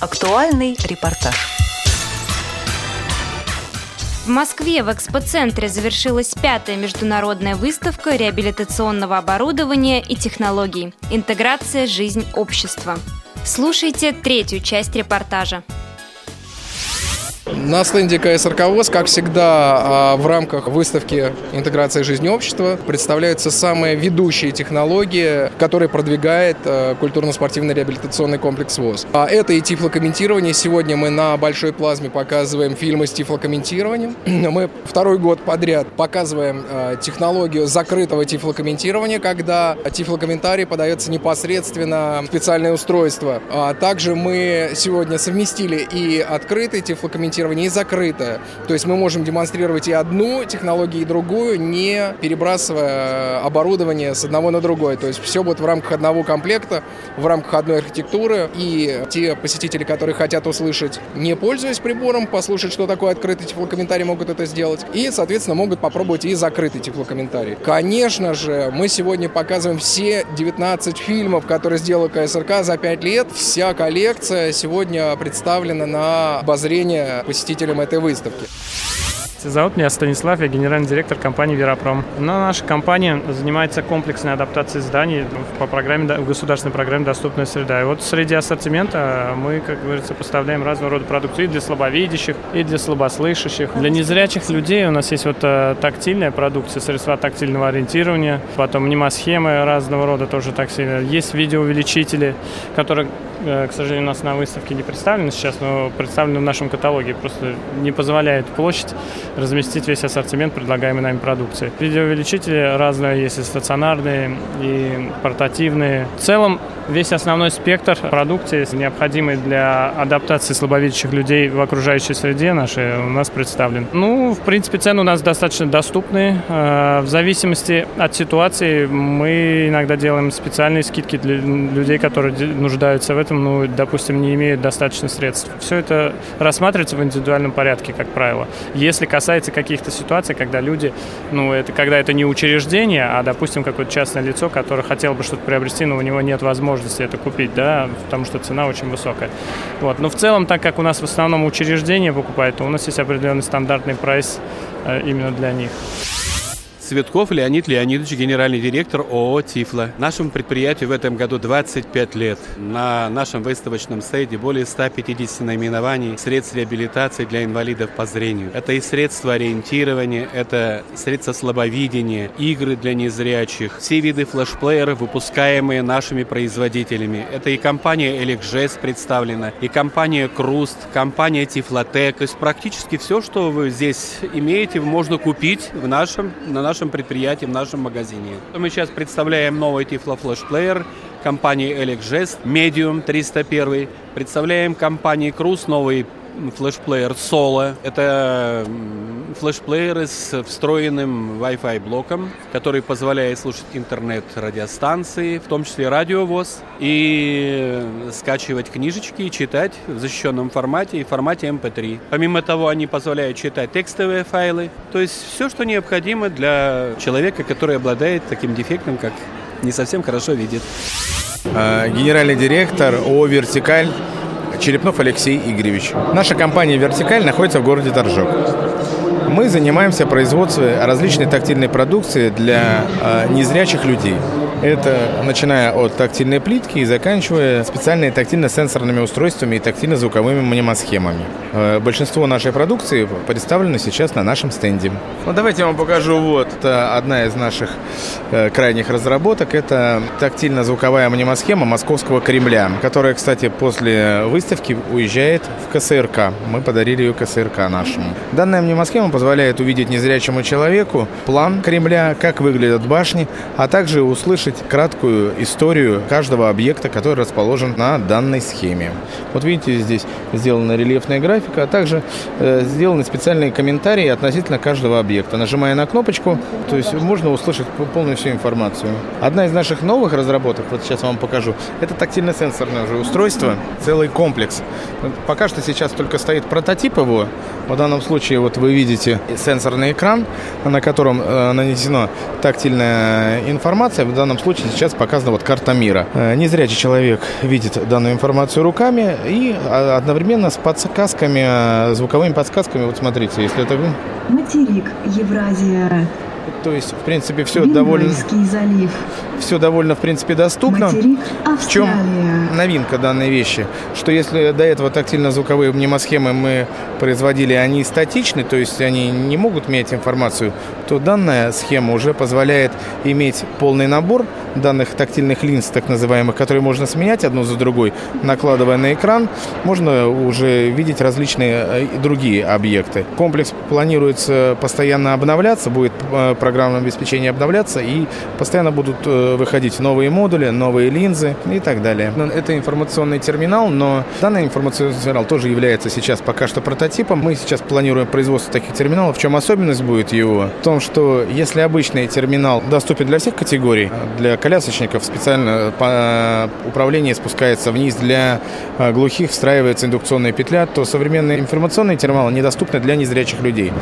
Актуальный репортаж. В Москве в экспоцентре завершилась пятая международная выставка реабилитационного оборудования и технологий «Интеграция. Жизнь общества». Слушайте третью часть репортажа. На стенде КСРК ВОЗ, как всегда, а, в рамках выставки «Интеграция жизни общества» представляются самые ведущие технологии, которые продвигает а, культурно-спортивный реабилитационный комплекс ВОЗ. А это и тифлокомментирование. Сегодня мы на большой плазме показываем фильмы с тифлокомментированием. Мы второй год подряд показываем технологию закрытого тифлокомментирования, когда тифлокомментарий подается непосредственно в специальное устройство. Также мы сегодня совместили и открытый тифлокомментирование тестирование и закрытое. То есть мы можем демонстрировать и одну технологию, и другую, не перебрасывая оборудование с одного на другое. То есть все будет в рамках одного комплекта, в рамках одной архитектуры. И те посетители, которые хотят услышать, не пользуясь прибором, послушать, что такое открытый теплокомментарий, могут это сделать. И, соответственно, могут попробовать и закрытый теплокомментарий. Конечно же, мы сегодня показываем все 19 фильмов, которые сделала КСРК за 5 лет. Вся коллекция сегодня представлена на обозрение посетителям этой выставки. Зовут меня Станислав, я генеральный директор компании «Веропром». Но наша компания занимается комплексной адаптацией зданий по программе, государственной программе «Доступная среда». И вот среди ассортимента мы, как говорится, поставляем разного рода продукцию и для слабовидящих, и для слабослышащих. Для незрячих людей у нас есть вот э, тактильная продукция, средства тактильного ориентирования, потом мнемосхемы разного рода тоже тактильные. Есть видеоувеличители, которые Э, к сожалению, у нас на выставке не представлены сейчас, но представлены в нашем каталоге. Просто не позволяет площадь разместить весь ассортимент предлагаемой нами продукции. Видеоувеличители разные есть и стационарные, и портативные. В целом, весь основной спектр продукции, необходимый для адаптации слабовидящих людей в окружающей среде нашей, у нас представлен. Ну, в принципе, цены у нас достаточно доступны. Э, в зависимости от ситуации мы иногда делаем специальные скидки для людей, которые нуждаются в этом, ну, допустим, не имеют достаточно средств. Все это рассматривается в индивидуальном порядке, как правило. Если касается каких-то ситуаций, когда люди, ну, это когда это не учреждение, а, допустим, какое-то частное лицо, которое хотело бы что-то приобрести, но у него нет возможности это купить, да, потому что цена очень высокая. Вот. Но в целом, так как у нас в основном учреждение покупает, то у нас есть определенный стандартный прайс э, именно для них. Цветков Леонид Леонидович, генеральный директор ООО «Тифло». Нашему предприятию в этом году 25 лет. На нашем выставочном стенде более 150 наименований средств реабилитации для инвалидов по зрению. Это и средства ориентирования, это средства слабовидения, игры для незрячих, все виды флешплееров, выпускаемые нашими производителями. Это и компания «Элекжес» представлена, и компания «Круст», компания «Тифлотек». То есть практически все, что вы здесь имеете, можно купить в нашем, на нашем нашем предприятии, в нашем магазине. Мы сейчас представляем новый Tiflo Flash Player компании Elec Gest Medium 301. Представляем компании Cruise новый флешплеер Solo. Это флешплееры с встроенным Wi-Fi блоком, который позволяет слушать интернет-радиостанции, в том числе радиовоз, и скачивать книжечки и читать в защищенном формате и формате MP3. Эм Помимо того, они позволяют читать текстовые файлы, то есть все, что необходимо для человека, который обладает таким дефектом, как не совсем хорошо видит. А, генеральный директор ООО «Вертикаль» Черепнов Алексей Игоревич. Наша компания «Вертикаль» находится в городе Торжок. Мы занимаемся производством различной тактильной продукции для э, незрячих людей. Это начиная от тактильной плитки и заканчивая специальными тактильно-сенсорными устройствами и тактильно-звуковыми мнемосхемами. Э, большинство нашей продукции представлено сейчас на нашем стенде. Ну, давайте я вам покажу. Вот это одна из наших э, крайних разработок. Это тактильно-звуковая мнемосхема Московского Кремля, которая, кстати, после выставки уезжает в КСРК. Мы подарили ее КСРК нашему. Данная мнемосхема позволяет увидеть незрячему человеку план Кремля, как выглядят башни, а также услышать услышать краткую историю каждого объекта, который расположен на данной схеме. Вот видите, здесь сделана рельефная графика, а также э, сделаны специальные комментарии относительно каждого объекта. Нажимая на кнопочку, то есть можно услышать полную всю информацию. Одна из наших новых разработок, вот сейчас вам покажу, это тактильно-сенсорное уже устройство, целый комплекс. Пока что сейчас только стоит прототип его. В данном случае вот вы видите сенсорный экран, на котором э, нанесена тактильная информация. В данном данном случае сейчас показана вот карта мира. Э, незрячий человек видит данную информацию руками и а, одновременно с подсказками, звуковыми подсказками. Вот смотрите, если это вы... Материк, Евразия, то есть, в принципе, все довольно... залив. Все довольно, в принципе, доступно. Материк, в чем новинка данной вещи? Что если до этого тактильно-звуковые мнемосхемы мы производили, они статичны, то есть они не могут менять информацию, то данная схема уже позволяет иметь полный набор данных тактильных линз, так называемых, которые можно сменять одну за другой, накладывая на экран, можно уже видеть различные э, другие объекты. Комплекс планируется постоянно обновляться, будет э, программное обеспечение обновляться, и постоянно будут э, выходить новые модули, новые линзы и так далее. Ну, это информационный терминал, но данный информационный терминал тоже является сейчас пока что прототипом. Мы сейчас планируем производство таких терминалов. В чем особенность будет его? В том, что если обычный терминал доступен для всех категорий, для колясочников специально по управление спускается вниз, для э, глухих встраивается индукционная петля, то современные информационные терминалы недоступны для незрячих людей.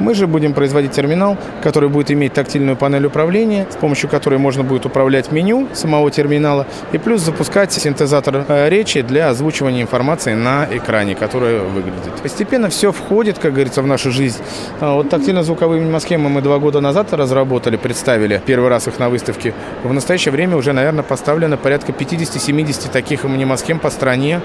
Мы же будем производить терминал, который будет иметь тактильную панель управления, с помощью которой можно будет управлять меню самого терминала и плюс запускать синтезатор э, речи для озвучивания информации на экране, которая выглядит. Постепенно все входит, как говорится, в нашу жизнь. А вот тактильно-звуковые схемы мы два года назад разработали, представили первый раз их на выставке. В настоящее время уже, наверное, поставлено порядка 50-70 таких мнемосхем по стране.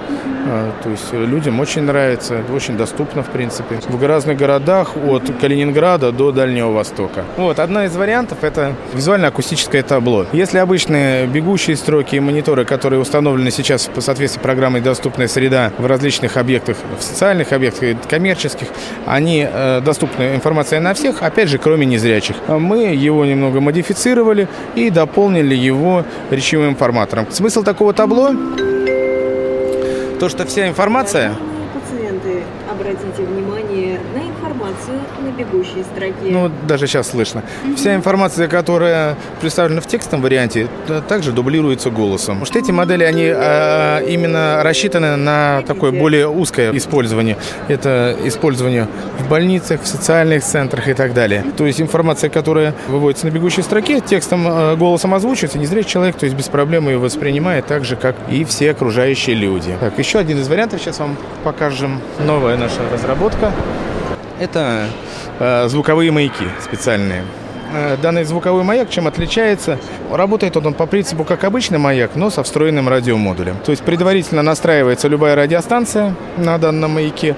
А, то есть людям очень нравится, очень доступно, в принципе. В разных городах от Калининграда до Дальнего Востока. Вот, одна из вариантов – это визуально-акустическое табло. Если обычные бегущие строки и мониторы, которые установлены сейчас по соответствии программой «Доступная среда» в различных объектах, в социальных объектах, коммерческих, они э, доступны информация на всех, опять же, кроме незрячих. Мы его немного модифицировали и дополнили его речевым форматором. Смысл такого табло – то, что вся информация пациенты, обратите внимание информацию на бегущей строке. Ну, даже сейчас слышно. Угу. Вся информация, которая представлена в текстовом варианте, также дублируется голосом. Потому что эти модели, они а, именно рассчитаны на такое более узкое использование. Это использование в больницах, в социальных центрах и так далее. То есть информация, которая выводится на бегущей строке, текстом, а, голосом озвучивается, не зря человек, то есть без проблем ее воспринимает так же, как и все окружающие люди. Так, еще один из вариантов сейчас вам покажем. Новая наша разработка. Это э, звуковые маяки специальные. Э, данный звуковой маяк чем отличается? Работает он по принципу как обычный маяк, но со встроенным радиомодулем. То есть предварительно настраивается любая радиостанция на данном маяке,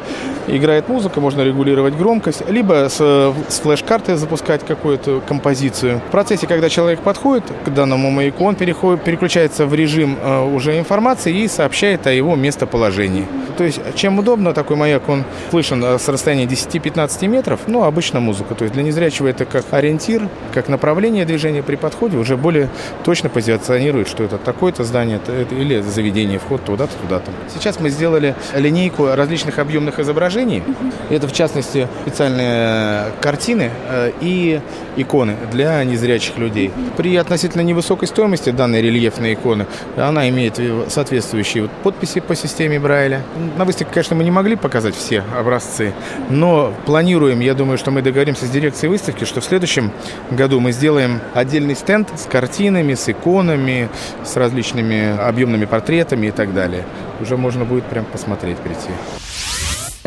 играет музыка, можно регулировать громкость, либо с, с флеш-карты запускать какую-то композицию. В процессе, когда человек подходит к данному маяку, он переходит, переключается в режим э, уже информации и сообщает о его местоположении. То есть, чем удобно такой маяк, он слышен э, с расстояния 10-15 метров, ну, обычно музыка. То есть для незрячего это как ориентир, как направление движения при подходе, уже более точно позиционирует, что это такое-то здание это, или заведение, вход туда-то, туда-то. Сейчас мы сделали линейку различных объемных изображений. Это, в частности, специальные картины э, и иконы для незрячих людей. При относительно невысокой стоимости данной рельефной иконы она имеет соответствующие подписи по системе Брайля. На выставке, конечно, мы не могли показать все образцы, но планируем, я думаю, что мы договоримся с дирекцией выставки, что в следующем году мы сделаем отдельный стенд с картинами, с иконами, с различными объемными портретами и так далее. Уже можно будет прям посмотреть, прийти.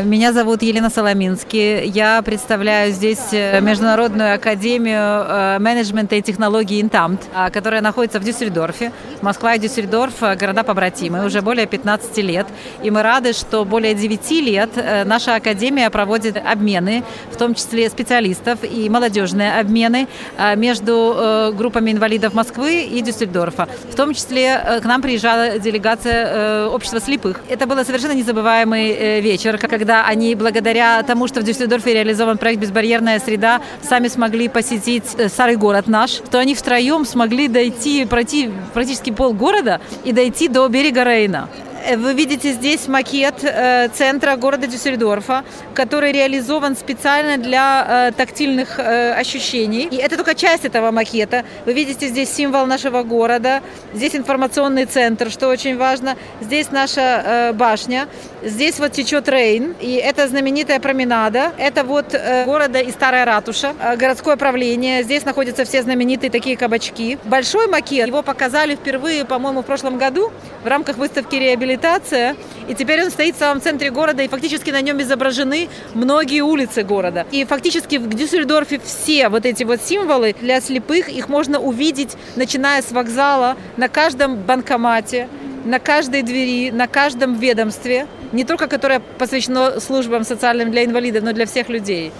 Меня зовут Елена Соломинский. Я представляю здесь э, Международную академию э, менеджмента и технологий Интамт, а, которая находится в Дюссельдорфе. Москва и Дюссельдорф – города побратимы уже более 15 лет. И мы рады, что более 9 лет э, наша академия проводит обмены, в том числе специалистов и молодежные обмены между группами инвалидов Москвы и Дюссельдорфа. В том числе к нам приезжала делегация общества слепых. Это был совершенно незабываемый вечер, когда когда они благодаря тому, что в Дюссельдорфе реализован проект «Безбарьерная среда», сами смогли посетить э, старый город наш, что они втроем смогли дойти, пройти практически полгорода и дойти до берега Рейна вы видите здесь макет э, центра города Дюссельдорфа, который реализован специально для э, тактильных э, ощущений. И это только часть этого макета. Вы видите здесь символ нашего города, здесь информационный центр, что очень важно. Здесь наша э, башня, здесь вот течет Рейн, и это знаменитая променада. Это вот э, города и старая ратуша, э, городское правление. Здесь находятся все знаменитые такие кабачки. Большой макет, его показали впервые, по-моему, в прошлом году в рамках выставки «Реабилитация». И теперь он стоит в самом центре города, и фактически на нем изображены многие улицы города. И фактически в Дюссельдорфе все вот эти вот символы для слепых, их можно увидеть, начиная с вокзала, на каждом банкомате, на каждой двери, на каждом ведомстве, не только которое посвящено службам социальным для инвалидов, но для всех людей.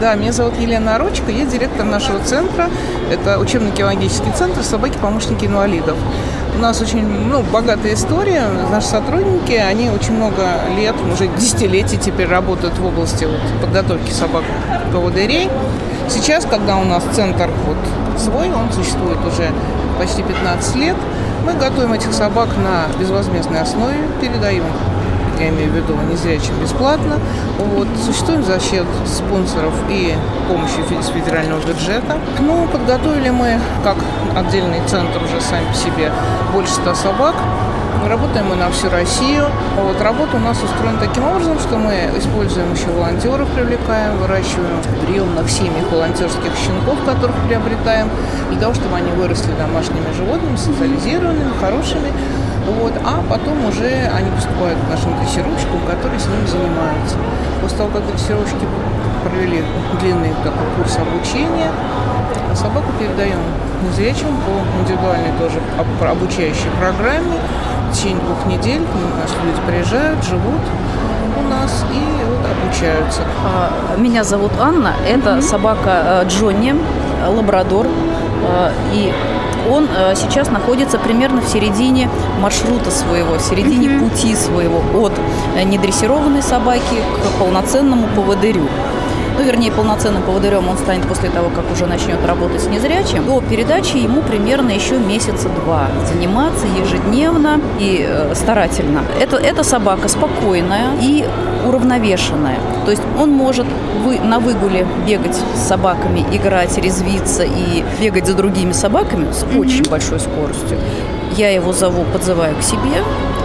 Да, меня зовут Елена Орочка, я директор нашего центра. Это учебно-кинологический центр «Собаки-помощники инвалидов». У нас очень ну, богатая история. Наши сотрудники, они очень много лет, уже десятилетий теперь работают в области вот, подготовки собак-поводырей. Сейчас, когда у нас центр вот свой, он существует уже почти 15 лет, мы готовим этих собак на безвозмездной основе, передаем я имею в виду незрячим бесплатно. Вот. Существуем за счет спонсоров и помощи федерального бюджета. Ну, подготовили мы, как отдельный центр уже сами по себе, больше ста собак. Работаем мы на всю Россию. Вот работа у нас устроена таким образом, что мы используем еще волонтеров, привлекаем, выращиваем в приемных семьях волонтерских щенков, которых приобретаем, для того, чтобы они выросли домашними животными, социализированными, хорошими. Вот, а потом уже они поступают к нашим дрессировщикам, которые с ними занимаются. После того, как дрессировщики провели длинный такой курс обучения, собаку передаем незрячим по индивидуальной тоже обучающей программе. В течение двух недель наши люди приезжают, живут у нас и вот обучаются. А, меня зовут Анна. Это собака э, Джонни, лабрадор. Э, и он э, сейчас находится примерно в середине маршрута своего, в середине mm-hmm. пути своего от э, недрессированной собаки к полноценному поводырю ну, вернее, полноценным поводырем он станет после того, как уже начнет работать с незрячим, до передачи ему примерно еще месяца два. Заниматься ежедневно и э, старательно. Это, эта собака спокойная и уравновешенная. То есть он может вы, на выгуле бегать с собаками, играть, резвиться и бегать за другими собаками с mm-hmm. очень большой скоростью. Я его зову, подзываю к себе,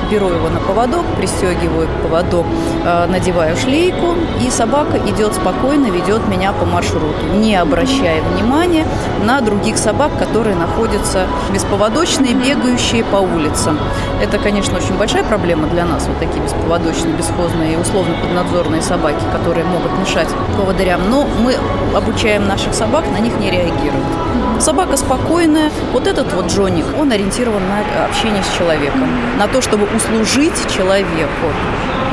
беру его на поводок, пристегиваю поводок, э, надеваю шлейку, и собака идет спокойно, ведет меня по маршруту, не обращая внимания на других собак, которые находятся бесповодочные, бегающие по улицам. Это, конечно, очень большая проблема для нас, вот такие бесповодочные, бесхозные и условно поднадзорные собаки, которые могут мешать поводырям. Но мы обучаем наших собак на них не реагировать. Собака спокойная. Вот этот вот Джоник, он ориентирован на общение с человеком, на то, чтобы услужить человеку.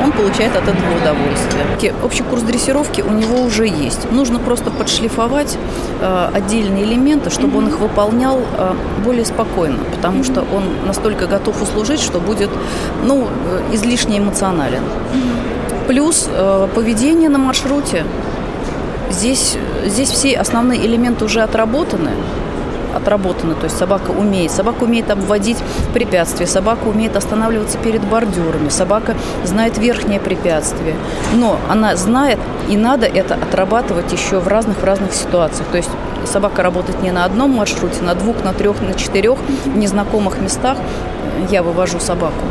Он получает от этого удовольствие. Общий курс дрессировки у него уже есть. Нужно просто подшлифовать э, отдельные элементы, чтобы он их выполнял э, более спокойно, потому что он настолько готов услужить, что будет ну, э, излишне эмоционален. Плюс э, поведение на маршруте. Здесь, здесь все основные элементы уже отработаны отработаны. То есть собака умеет. Собака умеет обводить препятствия, собака умеет останавливаться перед бордюрами, собака знает верхнее препятствие. Но она знает, и надо это отрабатывать еще в разных, в разных ситуациях. То есть собака работает не на одном маршруте, на двух, на трех, на четырех, в незнакомых местах. Я вывожу собаку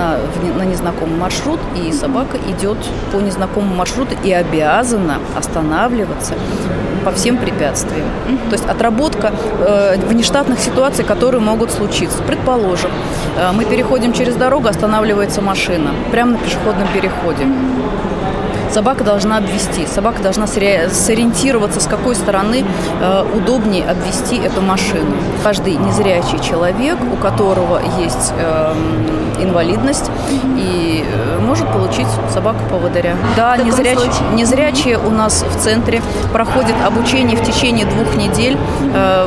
на, на незнакомый маршрут, и собака идет по незнакомому маршруту и обязана останавливаться по всем препятствиям. То есть отработка э, внештатных ситуаций, которые могут случиться. Предположим, э, мы переходим через дорогу, останавливается машина прямо на пешеходном переходе. Собака должна обвести, собака должна сориентироваться, с какой стороны э, удобнее обвести эту машину. Каждый незрячий человек, у которого есть э, инвалидность, и э, может получить собаку-поводыря. Да, незряч, незрячие у нас в центре проходят обучение в течение двух недель э,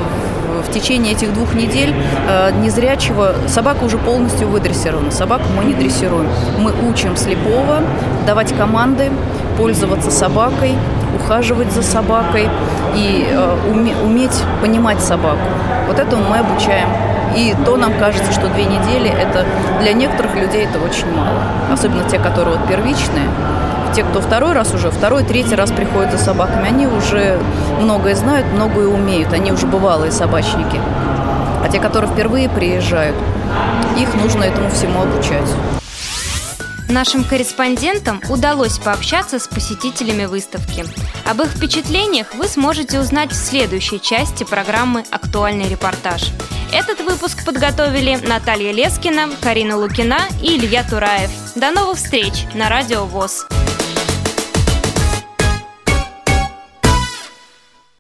в течение этих двух недель э, незрячего собака уже полностью выдрессирована. Собаку мы не дрессируем. Мы учим слепого давать команды, пользоваться собакой, ухаживать за собакой и э, уме, уметь понимать собаку. Вот этому мы обучаем. И то нам кажется, что две недели это для некоторых людей это очень мало. Особенно те, которые вот первичные. Те, кто второй раз уже, второй, третий раз приходят за собаками, они уже многое знают, многое умеют. Они уже бывалые собачники. А те, которые впервые приезжают, их нужно этому всему обучать. Нашим корреспондентам удалось пообщаться с посетителями выставки. Об их впечатлениях вы сможете узнать в следующей части программы «Актуальный репортаж». Этот выпуск подготовили Наталья Лескина, Карина Лукина и Илья Тураев. До новых встреч на Радио ВОЗ.